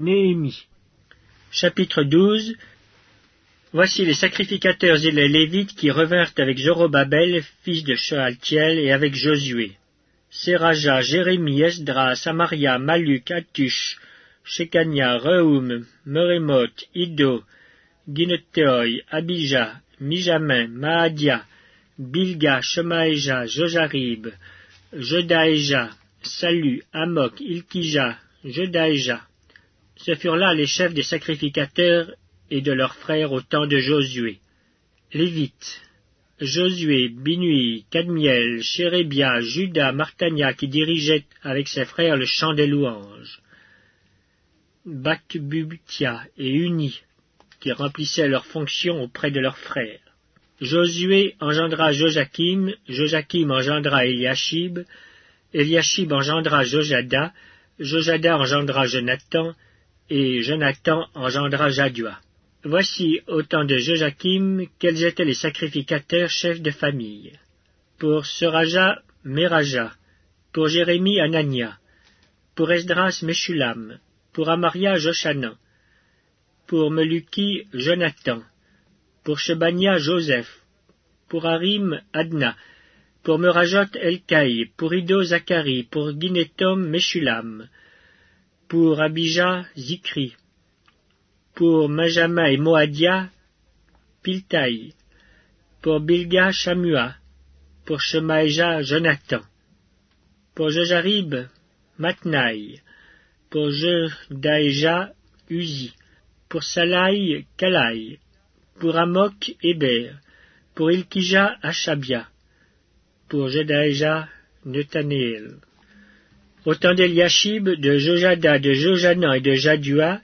Néhémie. Chapitre 12 Voici les sacrificateurs et les Lévites qui revinrent avec Zorobabel, fils de Shealtiel, et avec Josué. Seraja, Jérémie, Esdras, Samaria, Maluk, Atush, Shekania, Rehoum, Meremoth, Ido, Gineteoi, Abijah, Mijamin, Maadia, Bilga, Shemaéja, Jojarib, Jodaéja, Salu, Amok, Ilkija, Jodaéja. Ce furent là les chefs des sacrificateurs et de leurs frères au temps de Josué. Lévites, Josué, Binui, Cadmiel, Chérébia, Judas, Martania qui dirigeaient avec ses frères le chant des louanges. Bakbutia et Uni qui remplissaient leurs fonctions auprès de leurs frères. Josué engendra Joachim, Joachim engendra Eliashib, Eliashib engendra Jojada, Jojada engendra Jonathan, et Jonathan engendra Jadua. Voici au temps de Joachim quels étaient les sacrificateurs chefs de famille. Pour Seraja, Meraja, pour Jérémie, Anania, pour Esdras, Meshulam, pour Amaria, Joshanan, pour Meluki, Jonathan, pour Shebania, Joseph, pour Harim, Adna, pour Merajot, Elkaï, pour Ido, Zacharie, pour Guinetom, Meshulam, pour Abijah, Zikri, pour Majama et Moadia, Piltaï, pour Bilga, Shamua, pour Shemaïja, Jonathan, pour Jojarib, Matnaï, pour Jedaïja, Uzi, pour Salaï, Kalaï, pour Amok, Héber, pour Ilkija, Achabia, pour Jedaïja, Netaneel. Au temps d'Eliashib, de Jojada, de Jojana et de Jadua,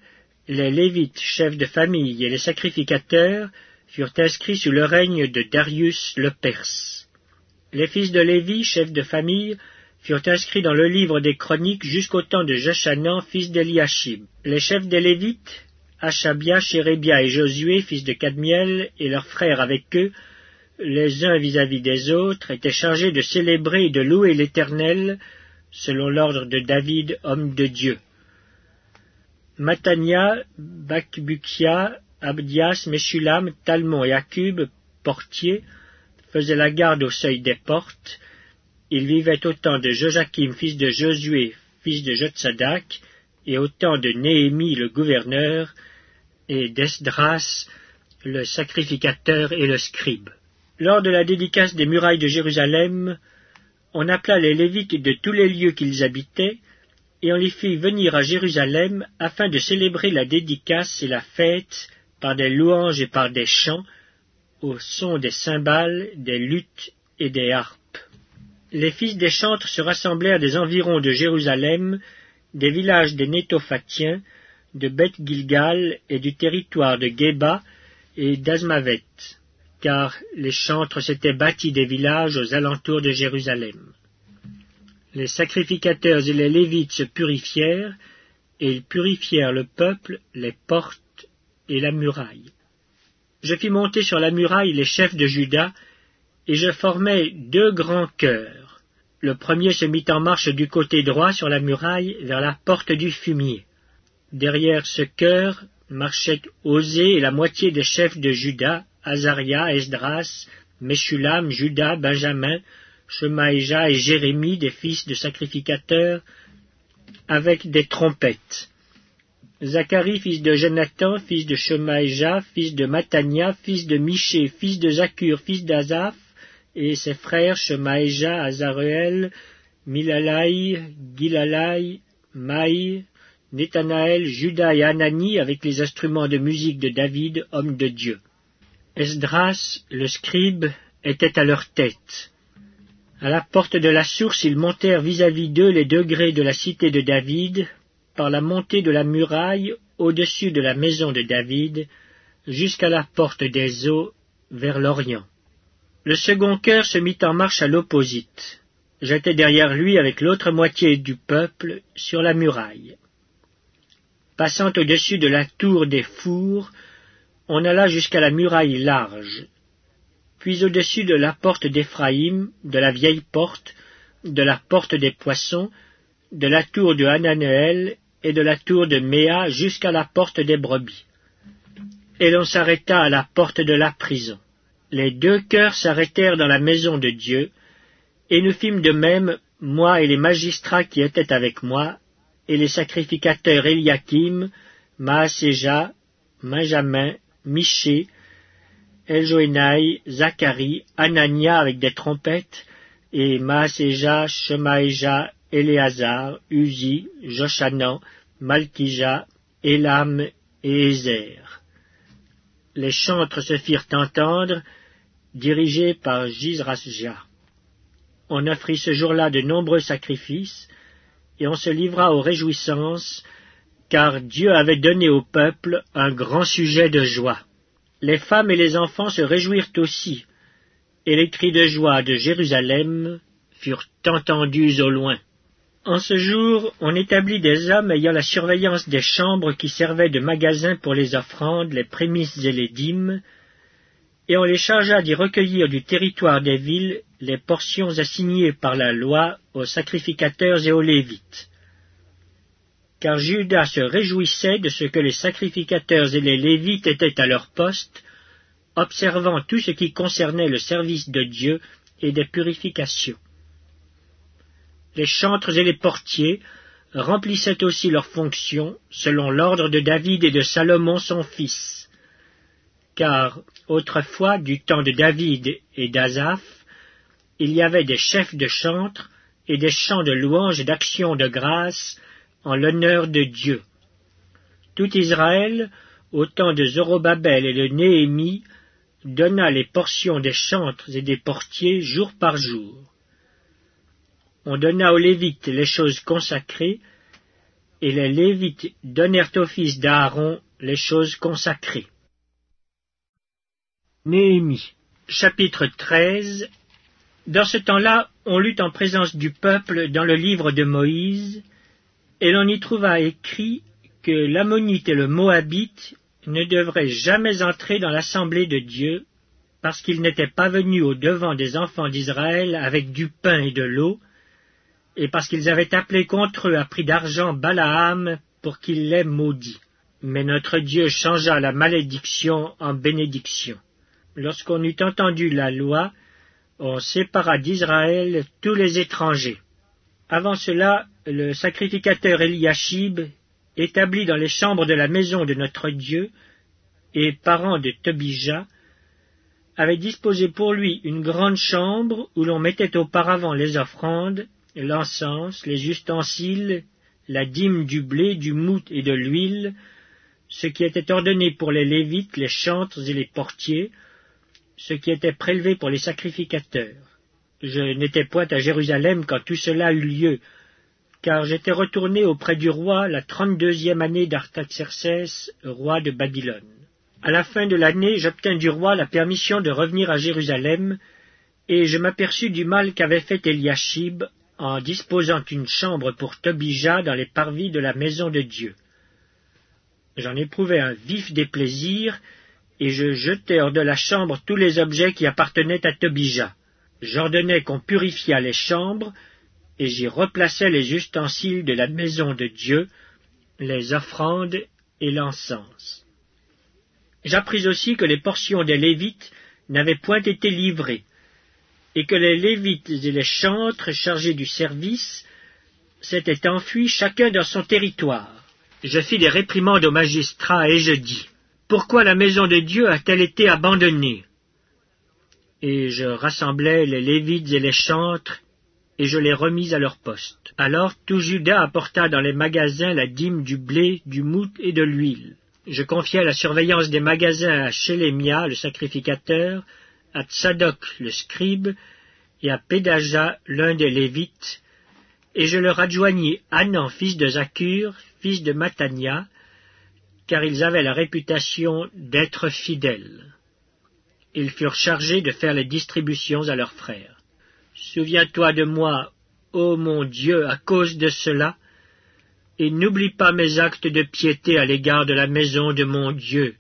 les Lévites, chefs de famille et les sacrificateurs furent inscrits sous le règne de Darius le Perse. Les fils de Lévi, chefs de famille, furent inscrits dans le livre des chroniques jusqu'au temps de Jochanan, fils d'Eliashib. Les chefs des Lévites, Achabia, Chérébia et Josué, fils de Cadmiel, et leurs frères avec eux, les uns vis-à-vis des autres, étaient chargés de célébrer et de louer l'Éternel, selon l'ordre de David, homme de Dieu. Matania, Bakbukia, Abdias, Meshulam, Talmon et Akub, portiers, faisaient la garde au seuil des portes. Ils vivaient au temps de Joachim, fils de Josué, fils de Jotsadak, et au temps de Néhémie, le gouverneur, et d'Esdras, le sacrificateur et le scribe. Lors de la dédicace des murailles de Jérusalem, on appela les Lévites de tous les lieux qu'ils habitaient, et on les fit venir à Jérusalem afin de célébrer la dédicace et la fête par des louanges et par des chants, au son des cymbales, des luttes et des harpes. Les fils des chantres se rassemblèrent des environs de Jérusalem, des villages des Nétophatiens, de Beth Gilgal et du territoire de Geba et d'Azmavet, car les chantres s'étaient bâtis des villages aux alentours de Jérusalem. Les sacrificateurs et les Lévites se purifièrent, et ils purifièrent le peuple, les portes et la muraille. Je fis monter sur la muraille les chefs de Juda, et je formai deux grands chœurs. Le premier se mit en marche du côté droit sur la muraille vers la porte du fumier. Derrière ce chœur marchaient Osée et la moitié des chefs de Juda, Azaria, Esdras, Meshulam, Judas, Benjamin, Shemaïja et Jérémie, des fils de sacrificateurs, avec des trompettes. Zacharie, fils de Jonathan, fils de Shemaïja, fils de Matania, fils de Miché, fils de Zakur, fils d'Azaph, et ses frères Shemaïja, Azareel, Milalai, Gilalai, Maï, Néthanaël, Judas et Anani avec les instruments de musique de David, homme de Dieu. Esdras, le scribe, était à leur tête. À la porte de la source, ils montèrent vis-à-vis d'eux les degrés de la cité de David, par la montée de la muraille au-dessus de la maison de David, jusqu'à la porte des eaux vers l'Orient. Le second cœur se mit en marche à l'opposite. J'étais derrière lui avec l'autre moitié du peuple sur la muraille. Passant au-dessus de la tour des fours, on alla jusqu'à la muraille large, puis au-dessus de la porte d'Éphraïm, de la vieille porte, de la porte des poissons, de la tour de Hananéel et de la tour de Méa jusqu'à la porte des brebis. Et l'on s'arrêta à la porte de la prison. Les deux cœurs s'arrêtèrent dans la maison de Dieu, et nous fîmes de même, moi et les magistrats qui étaient avec moi, et les sacrificateurs Eliakim, Maaséja, Benjamin, Miché, Eljoénaï, Zacharie, Anania avec des trompettes, et Maaséja, Shemaéja, Éléazar, Uzi, Joshanan, Malkija, Elam et Ézer. Les chantres se firent entendre, dirigés par Jizrasja. On offrit ce jour-là de nombreux sacrifices, et on se livra aux réjouissances, car Dieu avait donné au peuple un grand sujet de joie. Les femmes et les enfants se réjouirent aussi, et les cris de joie de Jérusalem furent entendus au loin. En ce jour, on établit des hommes ayant la surveillance des chambres qui servaient de magasins pour les offrandes, les prémices et les dîmes, et on les chargea d'y recueillir du territoire des villes les portions assignées par la loi aux sacrificateurs et aux Lévites. Car Judas se réjouissait de ce que les sacrificateurs et les Lévites étaient à leur poste, observant tout ce qui concernait le service de Dieu et des purifications. Les chantres et les portiers remplissaient aussi leurs fonctions selon l'ordre de David et de Salomon son fils. Car autrefois, du temps de David et d'Azaph, il y avait des chefs de chantres et des chants de louange et d'actions de grâce en l'honneur de Dieu. Tout Israël, au temps de Zorobabel et de Néhémie, donna les portions des chantres et des portiers jour par jour on donna aux Lévites les choses consacrées, et les Lévites donnèrent au fils d'Aaron les choses consacrées. Néhémie, chapitre 13 Dans ce temps-là, on lut en présence du peuple dans le livre de Moïse, et l'on y trouva écrit que l'Ammonite et le Moabite ne devraient jamais entrer dans l'assemblée de Dieu, parce qu'ils n'étaient pas venus au devant des enfants d'Israël avec du pain et de l'eau, et parce qu'ils avaient appelé contre eux à prix d'argent Balaam pour qu'il les maudit. Mais notre Dieu changea la malédiction en bénédiction. Lorsqu'on eut entendu la loi, on sépara d'Israël tous les étrangers. Avant cela, le sacrificateur Eliashib, établi dans les chambres de la maison de notre Dieu, et parent de Tobija, avait disposé pour lui une grande chambre où l'on mettait auparavant les offrandes l'encens, les ustensiles, la dîme du blé, du mout et de l'huile, ce qui était ordonné pour les Lévites, les chantres et les portiers, ce qui était prélevé pour les sacrificateurs. Je n'étais point à Jérusalem quand tout cela eut lieu, car j'étais retourné auprès du roi la trente-deuxième année d'Artaxercès, roi de Babylone. À la fin de l'année, j'obtins du roi la permission de revenir à Jérusalem, et je m'aperçus du mal qu'avait fait Eliashib en disposant une chambre pour Tobija dans les parvis de la maison de Dieu. J'en éprouvai un vif déplaisir, et je jetai hors de la chambre tous les objets qui appartenaient à Tobija. J'ordonnai qu'on purifiât les chambres, et j'y replaçai les ustensiles de la maison de Dieu, les offrandes et l'encens. J'appris aussi que les portions des Lévites n'avaient point été livrées, et que les Lévites et les chantres chargés du service s'étaient enfuis chacun dans son territoire. Je fis des réprimandes aux magistrats et je dis, Pourquoi la maison de Dieu a-t-elle été abandonnée? Et je rassemblai les Lévites et les chantres, et je les remis à leur poste. Alors tout Judas apporta dans les magasins la dîme du blé, du mout et de l'huile. Je confiai la surveillance des magasins à Shélémia, le sacrificateur, à Tsadok le scribe, et à Pédaja l'un des Lévites, et je leur adjoignis Anan fils de Zakur, fils de Matania, car ils avaient la réputation d'être fidèles. Ils furent chargés de faire les distributions à leurs frères. Souviens-toi de moi, ô mon Dieu, à cause de cela, et n'oublie pas mes actes de piété à l'égard de la maison de mon Dieu,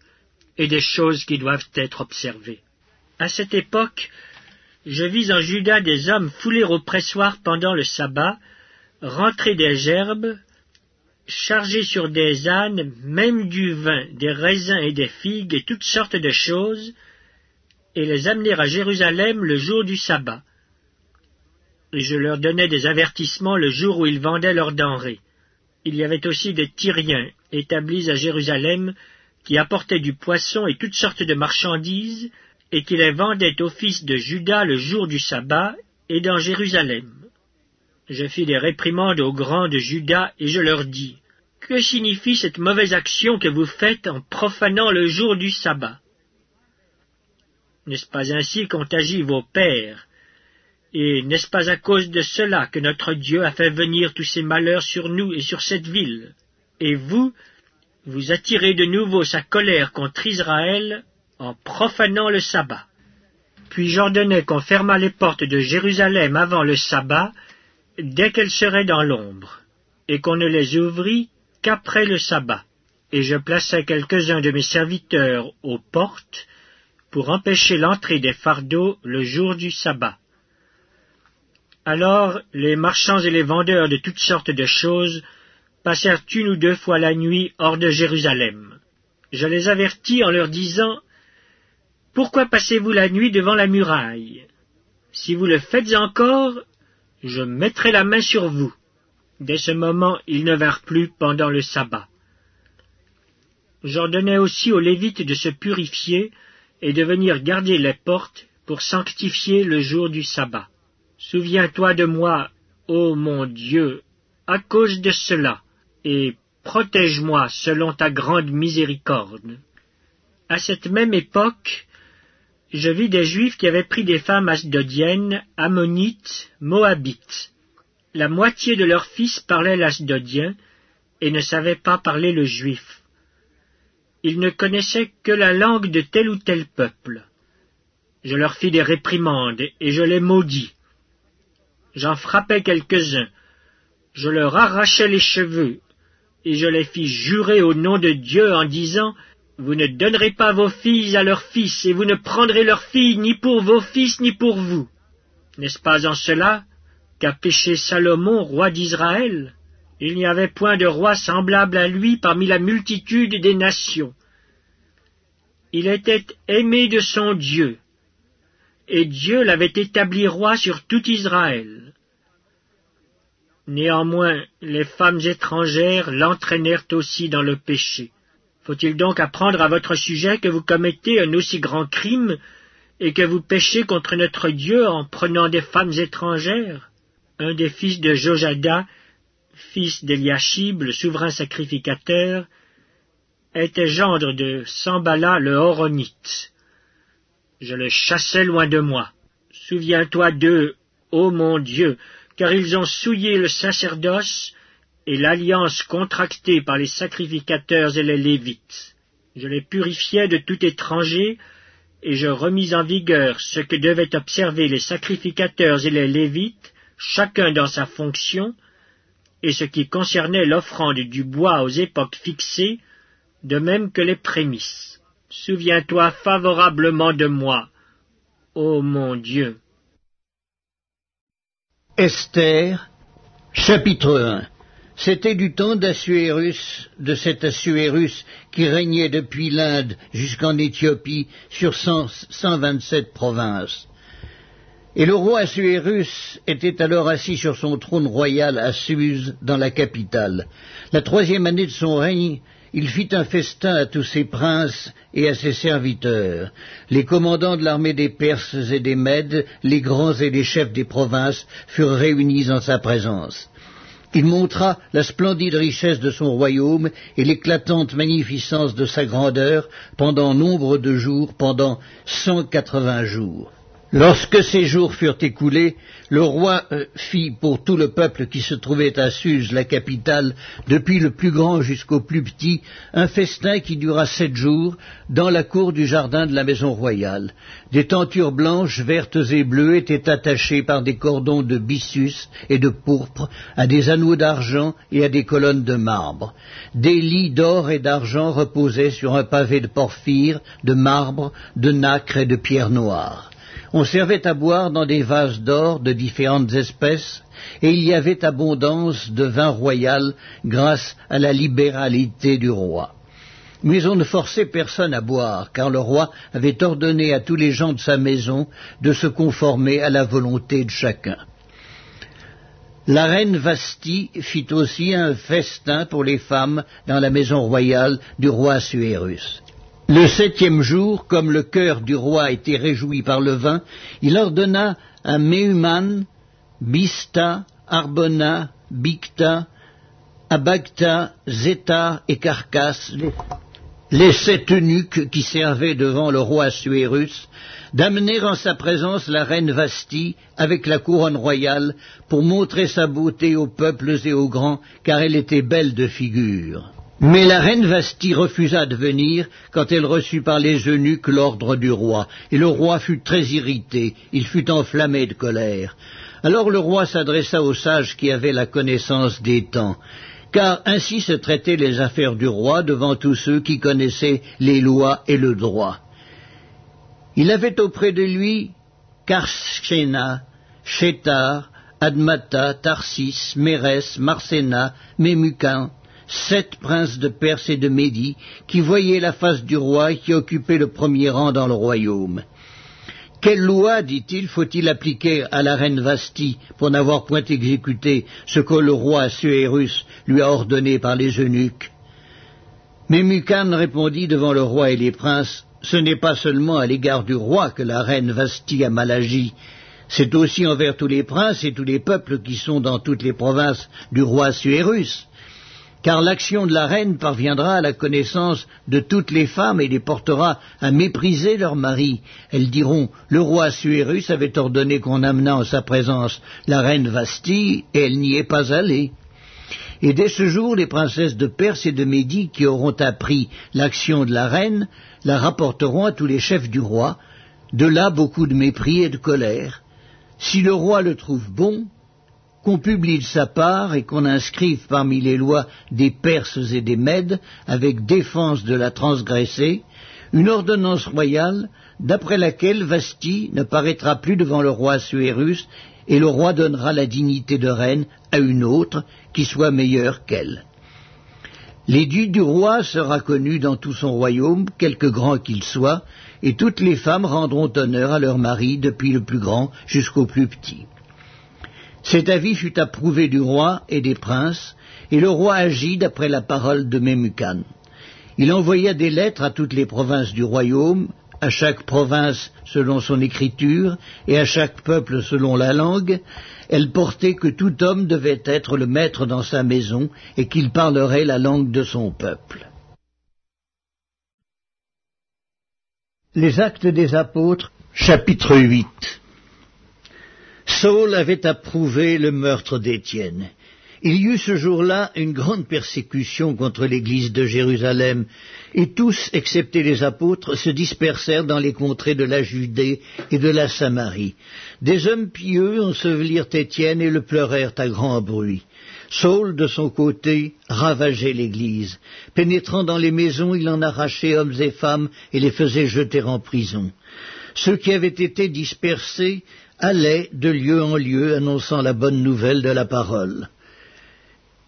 et des choses qui doivent être observées. À cette époque, je vis en Juda des hommes fouler au pressoir pendant le sabbat, rentrer des gerbes, charger sur des ânes même du vin, des raisins et des figues et toutes sortes de choses, et les amener à Jérusalem le jour du sabbat. Et je leur donnais des avertissements le jour où ils vendaient leurs denrées. Il y avait aussi des Tyriens établis à Jérusalem qui apportaient du poisson et toutes sortes de marchandises, et qui les vendaient aux fils de Judas le jour du sabbat et dans Jérusalem. Je fis des réprimandes aux grands de Juda, et je leur dis, Que signifie cette mauvaise action que vous faites en profanant le jour du sabbat? N'est-ce pas ainsi qu'ont agi vos pères? Et n'est-ce pas à cause de cela que notre Dieu a fait venir tous ces malheurs sur nous et sur cette ville? Et vous, vous attirez de nouveau sa colère contre Israël en profanant le sabbat. Puis j'ordonnai qu'on fermât les portes de Jérusalem avant le sabbat, dès qu'elles seraient dans l'ombre, et qu'on ne les ouvrit qu'après le sabbat. Et je plaçai quelques-uns de mes serviteurs aux portes pour empêcher l'entrée des fardeaux le jour du sabbat. Alors les marchands et les vendeurs de toutes sortes de choses passèrent une ou deux fois la nuit hors de Jérusalem. Je les avertis en leur disant Pourquoi passez-vous la nuit devant la muraille? Si vous le faites encore, je mettrai la main sur vous. Dès ce moment, ils ne vinrent plus pendant le sabbat. J'ordonnai aussi aux Lévites de se purifier et de venir garder les portes pour sanctifier le jour du sabbat. Souviens-toi de moi, ô mon Dieu, à cause de cela, et protège-moi selon ta grande miséricorde. À cette même époque, je vis des Juifs qui avaient pris des femmes asdodiennes, ammonites, moabites. La moitié de leurs fils parlaient l'asdodien et ne savaient pas parler le juif. Ils ne connaissaient que la langue de tel ou tel peuple. Je leur fis des réprimandes et je les maudis. J'en frappai quelques-uns. Je leur arrachai les cheveux et je les fis jurer au nom de Dieu en disant vous ne donnerez pas vos filles à leurs fils, et vous ne prendrez leurs filles ni pour vos fils ni pour vous. N'est-ce pas en cela qu'a péché Salomon, roi d'Israël? Il n'y avait point de roi semblable à lui parmi la multitude des nations. Il était aimé de son Dieu, et Dieu l'avait établi roi sur tout Israël. Néanmoins, les femmes étrangères l'entraînèrent aussi dans le péché. Faut-il donc apprendre à votre sujet que vous commettez un aussi grand crime et que vous péchez contre notre Dieu en prenant des femmes étrangères? Un des fils de Jojada, fils d'Eliashib, le souverain sacrificateur, était gendre de Sambala le Horonite. Je le chassais loin de moi. Souviens-toi d'eux, ô mon Dieu, car ils ont souillé le sacerdoce et l'alliance contractée par les sacrificateurs et les Lévites. Je les purifiais de tout étranger, et je remis en vigueur ce que devaient observer les sacrificateurs et les Lévites, chacun dans sa fonction, et ce qui concernait l'offrande du bois aux époques fixées, de même que les prémices. Souviens-toi favorablement de moi, ô mon Dieu. Esther, chapitre 1 c'était du temps d'Assuérus, de cet Assuérus qui régnait depuis l'Inde jusqu'en Éthiopie sur cent vingt-sept provinces. Et le roi Assuérus était alors assis sur son trône royal à Suse, dans la capitale. La troisième année de son règne, il fit un festin à tous ses princes et à ses serviteurs. Les commandants de l'armée des Perses et des Mèdes, les grands et les chefs des provinces furent réunis en sa présence. Il montra la splendide richesse de son royaume et l'éclatante magnificence de sa grandeur pendant nombre de jours, pendant cent quatre-vingts jours. Lorsque ces jours furent écoulés, le roi euh, fit pour tout le peuple qui se trouvait à Suse, la capitale, depuis le plus grand jusqu'au plus petit, un festin qui dura sept jours, dans la cour du jardin de la maison royale. Des tentures blanches, vertes et bleues étaient attachées par des cordons de byssus et de pourpre à des anneaux d'argent et à des colonnes de marbre. Des lits d'or et d'argent reposaient sur un pavé de porphyre, de marbre, de nacre et de pierre noire On servait à boire dans des vases d'or de différentes espèces, et il y avait abondance de vin royal grâce à la libéralité du roi. Mais on ne forçait personne à boire, car le roi avait ordonné à tous les gens de sa maison de se conformer à la volonté de chacun. La reine Vasti fit aussi un festin pour les femmes dans la maison royale du roi Suérus. Le septième jour, comme le cœur du roi était réjoui par le vin, il ordonna à Mehuman, Bista, Arbona, Bicta, Abagta, Zeta et Carcasse, les sept eunuques qui servaient devant le roi Suérus, d'amener en sa présence la reine Vasti avec la couronne royale pour montrer sa beauté aux peuples et aux grands, car elle était belle de figure. Mais la reine Vasti refusa de venir quand elle reçut par les eunuques l'ordre du roi, et le roi fut très irrité, il fut enflammé de colère. Alors le roi s'adressa aux sages qui avaient la connaissance des temps, car ainsi se traitaient les affaires du roi devant tous ceux qui connaissaient les lois et le droit. Il avait auprès de lui Karshena, Shetar, Admata, Tarsis, Mérès, Marsena, Mémucan, sept princes de Perse et de Médie, qui voyaient la face du roi qui occupait le premier rang dans le royaume. Quelle loi, dit-il, faut-il appliquer à la reine Vasti pour n'avoir point exécuté ce que le roi Suérus lui a ordonné par les eunuques? Mais Mucan répondit devant le roi et les princes, Ce n'est pas seulement à l'égard du roi que la reine Vasti a mal agi, c'est aussi envers tous les princes et tous les peuples qui sont dans toutes les provinces du roi Suérus car l'action de la reine parviendra à la connaissance de toutes les femmes et les portera à mépriser leur mari. Elles diront Le roi Suérus avait ordonné qu'on amenât en sa présence la reine Vasti, et elle n'y est pas allée. Et dès ce jour, les princesses de Perse et de Médie qui auront appris l'action de la reine la rapporteront à tous les chefs du roi, de là beaucoup de mépris et de colère. Si le roi le trouve bon, qu'on publie de sa part et qu'on inscrive parmi les lois des Perses et des Mèdes, avec défense de la transgresser, une ordonnance royale d'après laquelle Vasti ne paraîtra plus devant le roi Suérus et le roi donnera la dignité de reine à une autre qui soit meilleure qu'elle. L'édit du roi sera connu dans tout son royaume, quelque grand qu'il soit, et toutes les femmes rendront honneur à leur mari depuis le plus grand jusqu'au plus petit. Cet avis fut approuvé du roi et des princes, et le roi agit d'après la parole de Memucan. Il envoya des lettres à toutes les provinces du royaume, à chaque province selon son écriture, et à chaque peuple selon la langue. Elles portaient que tout homme devait être le maître dans sa maison, et qu'il parlerait la langue de son peuple. Les actes des apôtres, chapitre 8 Saul avait approuvé le meurtre d'Étienne. Il y eut ce jour-là une grande persécution contre l'Église de Jérusalem, et tous, excepté les apôtres, se dispersèrent dans les contrées de la Judée et de la Samarie. Des hommes pieux ensevelirent Étienne et le pleurèrent à grand bruit. Saul, de son côté, ravageait l'Église. Pénétrant dans les maisons, il en arrachait hommes et femmes et les faisait jeter en prison. Ceux qui avaient été dispersés allait de lieu en lieu annonçant la bonne nouvelle de la parole.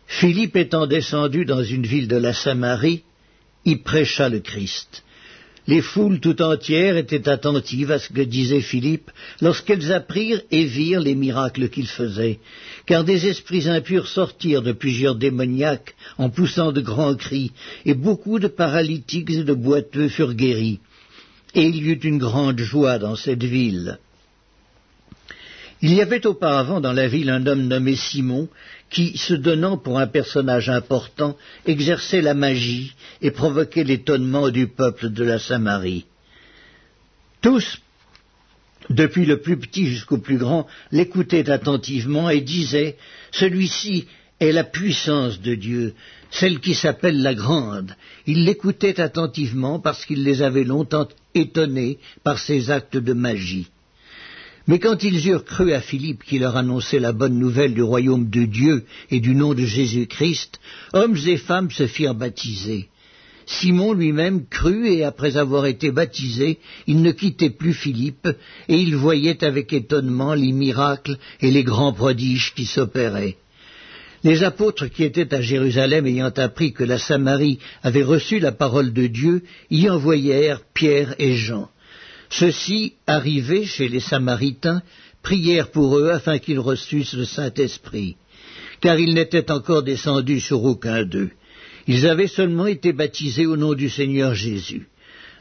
Philippe étant descendu dans une ville de la Samarie, y prêcha le Christ. Les foules tout entières étaient attentives à ce que disait Philippe lorsqu'elles apprirent et virent les miracles qu'il faisait, car des esprits impurs sortirent de plusieurs démoniaques en poussant de grands cris, et beaucoup de paralytiques et de boiteux furent guéris. Et il y eut une grande joie dans cette ville. Il y avait auparavant dans la ville un homme nommé Simon, qui, se donnant pour un personnage important, exerçait la magie et provoquait l'étonnement du peuple de la Samarie. Tous, depuis le plus petit jusqu'au plus grand, l'écoutaient attentivement et disaient Celui-ci est la puissance de Dieu, celle qui s'appelle la grande. Ils l'écoutaient attentivement parce qu'il les avait longtemps étonnés par ses actes de magie. Mais quand ils eurent cru à Philippe qui leur annonçait la bonne nouvelle du royaume de Dieu et du nom de Jésus-Christ, hommes et femmes se firent baptiser. Simon lui-même crut et après avoir été baptisé, il ne quittait plus Philippe et il voyait avec étonnement les miracles et les grands prodiges qui s'opéraient. Les apôtres qui étaient à Jérusalem ayant appris que la Samarie avait reçu la parole de Dieu, y envoyèrent Pierre et Jean. Ceux-ci, arrivés chez les Samaritains, prièrent pour eux afin qu'ils reçussent le Saint-Esprit, car ils n'étaient encore descendus sur aucun d'eux. Ils avaient seulement été baptisés au nom du Seigneur Jésus.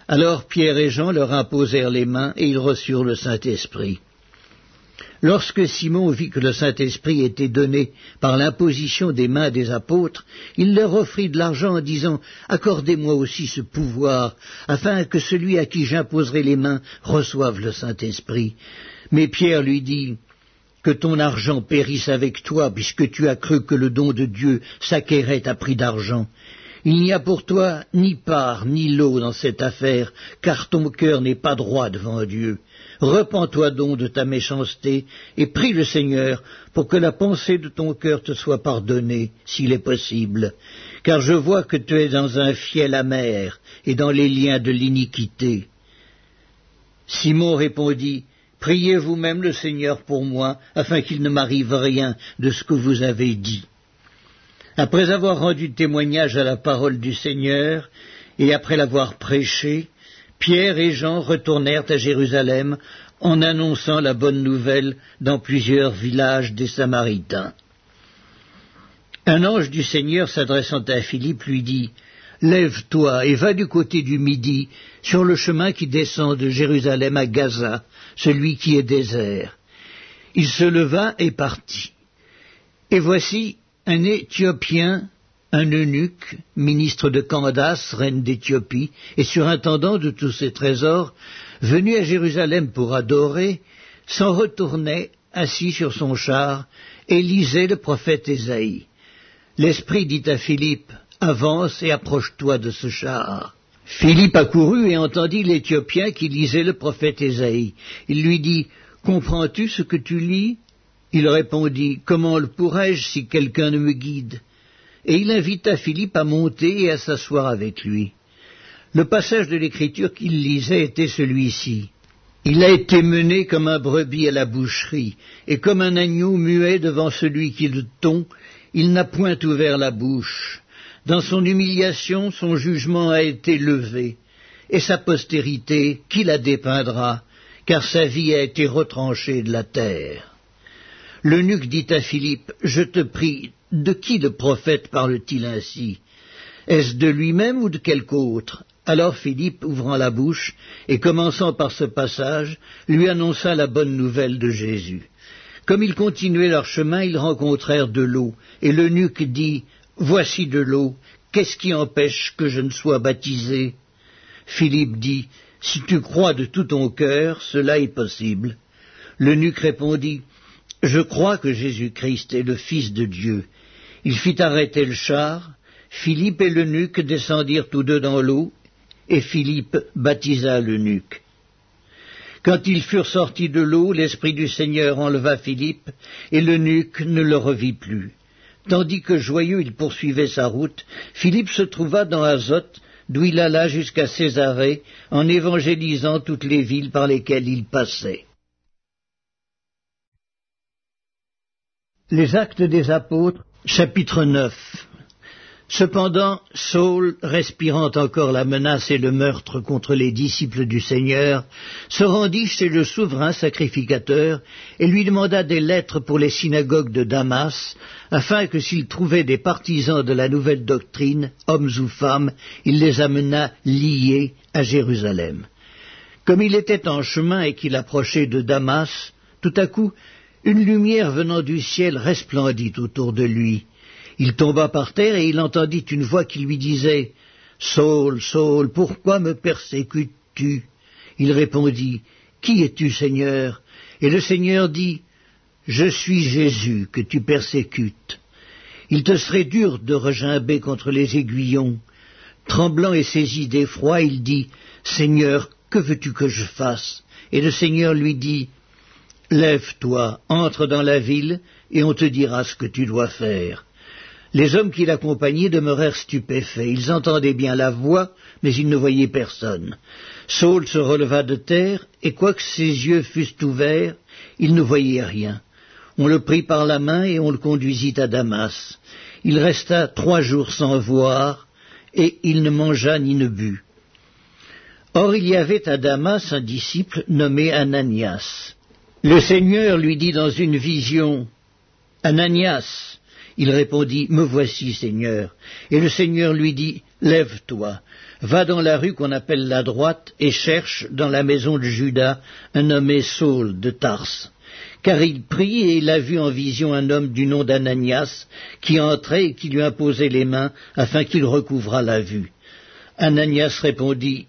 Alors Pierre et Jean leur imposèrent les mains et ils reçurent le Saint-Esprit. Lorsque Simon vit que le Saint-Esprit était donné par l'imposition des mains des apôtres, il leur offrit de l'argent en disant Accordez-moi aussi ce pouvoir, afin que celui à qui j'imposerai les mains reçoive le Saint-Esprit. Mais Pierre lui dit Que ton argent périsse avec toi, puisque tu as cru que le don de Dieu s'acquérait à prix d'argent. Il n'y a pour toi ni part ni lot dans cette affaire, car ton cœur n'est pas droit devant Dieu. Repends-toi donc de ta méchanceté et prie le Seigneur pour que la pensée de ton cœur te soit pardonnée, s'il est possible, car je vois que tu es dans un fiel amer et dans les liens de l'iniquité. Simon répondit, Priez vous-même le Seigneur pour moi, afin qu'il ne m'arrive rien de ce que vous avez dit. Après avoir rendu témoignage à la parole du Seigneur, et après l'avoir prêché, Pierre et Jean retournèrent à Jérusalem en annonçant la bonne nouvelle dans plusieurs villages des Samaritains. Un ange du Seigneur s'adressant à Philippe lui dit Lève-toi et va du côté du Midi, sur le chemin qui descend de Jérusalem à Gaza, celui qui est désert. Il se leva et partit. Et voici, un Éthiopien, un eunuque, ministre de Candace, reine d'Éthiopie, et surintendant de tous ses trésors, venu à Jérusalem pour adorer, s'en retournait, assis sur son char, et lisait le prophète Ésaïe. L'Esprit dit à Philippe, Avance et approche-toi de ce char. Philippe accourut et entendit l'Éthiopien qui lisait le prophète Ésaïe. Il lui dit, Comprends-tu ce que tu lis? Il répondit Comment le pourrais-je si quelqu'un ne me guide? Et il invita Philippe à monter et à s'asseoir avec lui. Le passage de l'écriture qu'il lisait était celui-ci. Il a été mené comme un brebis à la boucherie, et comme un agneau muet devant celui qui le tond, il n'a point ouvert la bouche. Dans son humiliation, son jugement a été levé, et sa postérité, qui la dépeindra, car sa vie a été retranchée de la terre. L'eunuque dit à Philippe, Je te prie, de qui le prophète parle-t-il ainsi? Est-ce de lui-même ou de quelque autre? Alors Philippe, ouvrant la bouche, et commençant par ce passage, lui annonça la bonne nouvelle de Jésus. Comme ils continuaient leur chemin, ils rencontrèrent de l'eau, et l'eunuque dit, Voici de l'eau, qu'est-ce qui empêche que je ne sois baptisé? Philippe dit, Si tu crois de tout ton cœur, cela est possible. L'eunuque répondit, je crois que Jésus-Christ est le Fils de Dieu. Il fit arrêter le char, Philippe et l'eunuque descendirent tous deux dans l'eau, et Philippe baptisa l'eunuque. Quand ils furent sortis de l'eau, l'Esprit du Seigneur enleva Philippe, et l'eunuque ne le revit plus. Tandis que joyeux il poursuivait sa route, Philippe se trouva dans Azote, d'où il alla jusqu'à Césarée, en évangélisant toutes les villes par lesquelles il passait. Les Actes des Apôtres, chapitre 9. Cependant, Saul, respirant encore la menace et le meurtre contre les disciples du Seigneur, se rendit chez le souverain sacrificateur et lui demanda des lettres pour les synagogues de Damas, afin que s'il trouvait des partisans de la nouvelle doctrine, hommes ou femmes, il les amena liés à Jérusalem. Comme il était en chemin et qu'il approchait de Damas, tout à coup une lumière venant du ciel resplendit autour de lui. Il tomba par terre et il entendit une voix qui lui disait Saul, Saul, pourquoi me persécutes-tu? Il répondit Qui es-tu, Seigneur? Et le Seigneur dit Je suis Jésus que tu persécutes. Il te serait dur de regimber contre les aiguillons. Tremblant et saisi d'effroi, il dit Seigneur, que veux-tu que je fasse? Et le Seigneur lui dit Lève-toi, entre dans la ville, et on te dira ce que tu dois faire. Les hommes qui l'accompagnaient demeurèrent stupéfaits. Ils entendaient bien la voix, mais ils ne voyaient personne. Saul se releva de terre, et quoique ses yeux fussent ouverts, il ne voyait rien. On le prit par la main et on le conduisit à Damas. Il resta trois jours sans voir, et il ne mangea ni ne but. Or il y avait à Damas un disciple nommé Ananias. Le Seigneur lui dit dans une vision, Ananias, il répondit, Me voici, Seigneur. Et le Seigneur lui dit, Lève-toi, va dans la rue qu'on appelle la droite, et cherche dans la maison de Judas un nommé Saul de Tarse. Car il prit et il a vu en vision un homme du nom d'Ananias, qui entrait et qui lui imposait les mains, afin qu'il recouvrât la vue. Ananias répondit,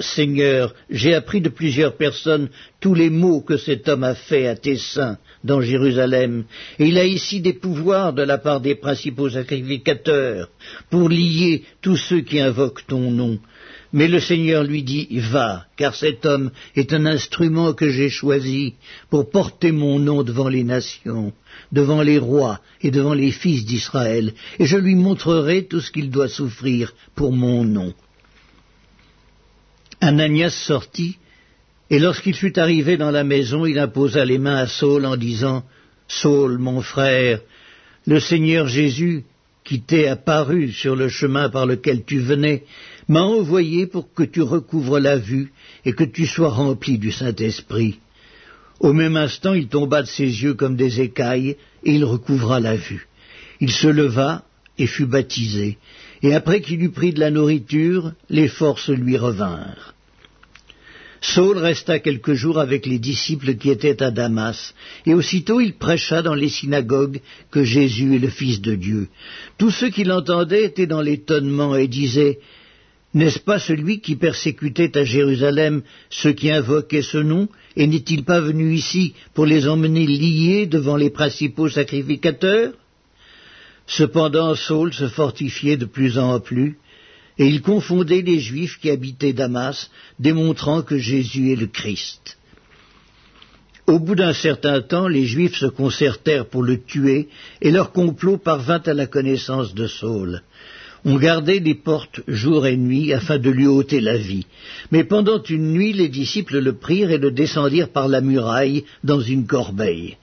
Seigneur, j'ai appris de plusieurs personnes tous les maux que cet homme a faits à tes saints dans Jérusalem, et il a ici des pouvoirs de la part des principaux sacrificateurs pour lier tous ceux qui invoquent ton nom. Mais le Seigneur lui dit, Va, car cet homme est un instrument que j'ai choisi pour porter mon nom devant les nations, devant les rois et devant les fils d'Israël, et je lui montrerai tout ce qu'il doit souffrir pour mon nom. Ananias sortit, et lorsqu'il fut arrivé dans la maison, il imposa les mains à Saul en disant, Saul, mon frère, le Seigneur Jésus, qui t'est apparu sur le chemin par lequel tu venais, m'a envoyé pour que tu recouvres la vue et que tu sois rempli du Saint-Esprit. Au même instant, il tomba de ses yeux comme des écailles, et il recouvra la vue. Il se leva et fut baptisé, et après qu'il eut pris de la nourriture, les forces lui revinrent. Saul resta quelques jours avec les disciples qui étaient à Damas, et aussitôt il prêcha dans les synagogues que Jésus est le Fils de Dieu. Tous ceux qui l'entendaient étaient dans l'étonnement et disaient N'est-ce pas celui qui persécutait à Jérusalem ceux qui invoquaient ce nom, et n'est-il pas venu ici pour les emmener liés devant les principaux sacrificateurs? Cependant Saul se fortifiait de plus en plus, et il confondait les Juifs qui habitaient Damas, démontrant que Jésus est le Christ. Au bout d'un certain temps, les Juifs se concertèrent pour le tuer, et leur complot parvint à la connaissance de Saul. On gardait les portes jour et nuit afin de lui ôter la vie. Mais pendant une nuit, les disciples le prirent et le descendirent par la muraille dans une corbeille.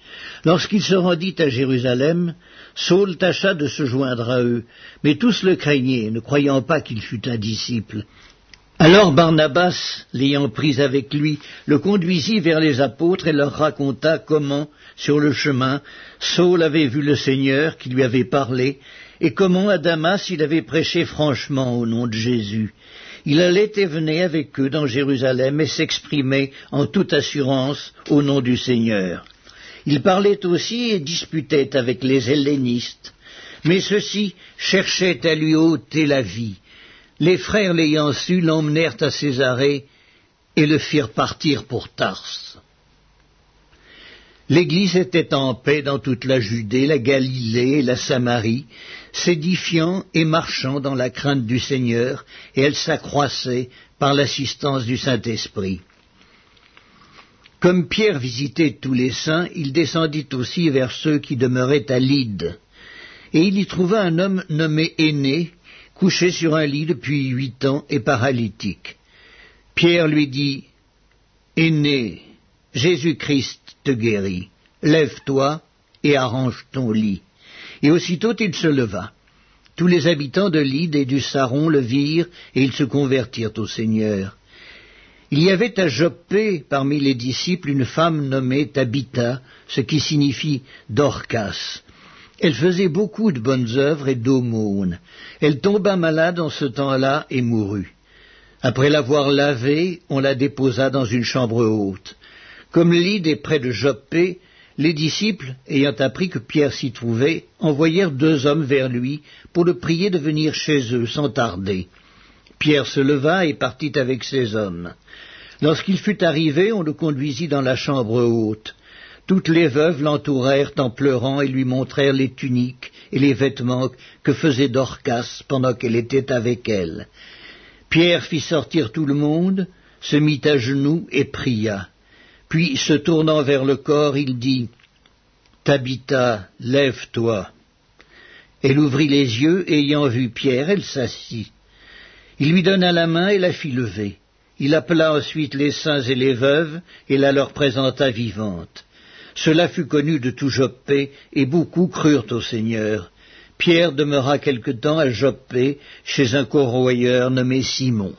Lorsqu'il se rendit à Jérusalem, Saul tâcha de se joindre à eux, mais tous le craignaient, ne croyant pas qu'il fût un disciple. Alors Barnabas, l'ayant pris avec lui, le conduisit vers les apôtres et leur raconta comment, sur le chemin, Saul avait vu le Seigneur qui lui avait parlé, et comment à Damas il avait prêché franchement au nom de Jésus. Il allait et venait avec eux dans Jérusalem et s'exprimait en toute assurance au nom du Seigneur. Il parlait aussi et disputait avec les hellénistes, mais ceux-ci cherchaient à lui ôter la vie. Les frères l'ayant su l'emmenèrent à Césarée et le firent partir pour Tarse. L'Église était en paix dans toute la Judée, la Galilée et la Samarie, s'édifiant et marchant dans la crainte du Seigneur, et elle s'accroissait par l'assistance du Saint-Esprit. Comme Pierre visitait tous les saints, il descendit aussi vers ceux qui demeuraient à Lyde. Et il y trouva un homme nommé Aîné, couché sur un lit depuis huit ans et paralytique. Pierre lui dit, Aîné, Jésus-Christ te lève-toi et arrange ton lit. Et aussitôt il se leva. Tous les habitants de Lyde et du Saron le virent, et ils se convertirent au Seigneur. Il y avait à Joppé parmi les disciples une femme nommée Tabitha, ce qui signifie Dorcas. Elle faisait beaucoup de bonnes œuvres et d'aumônes. Elle tomba malade en ce temps-là et mourut. Après l'avoir lavée, on la déposa dans une chambre haute. Comme Lyde est près de Joppé, les disciples, ayant appris que Pierre s'y trouvait, envoyèrent deux hommes vers lui pour le prier de venir chez eux sans tarder. Pierre se leva et partit avec ses hommes. Lorsqu'il fut arrivé, on le conduisit dans la chambre haute. Toutes les veuves l'entourèrent en pleurant et lui montrèrent les tuniques et les vêtements que faisait Dorcas pendant qu'elle était avec elle. Pierre fit sortir tout le monde, se mit à genoux et pria. Puis, se tournant vers le corps, il dit Tabitha, lève-toi. Elle ouvrit les yeux, ayant vu Pierre, elle s'assit. Il lui donna la main et la fit lever. Il appela ensuite les saints et les veuves, et la leur présenta vivante. Cela fut connu de tout Joppé, et beaucoup crurent au Seigneur. Pierre demeura quelque temps à Joppé, chez un corroyeur nommé Simon.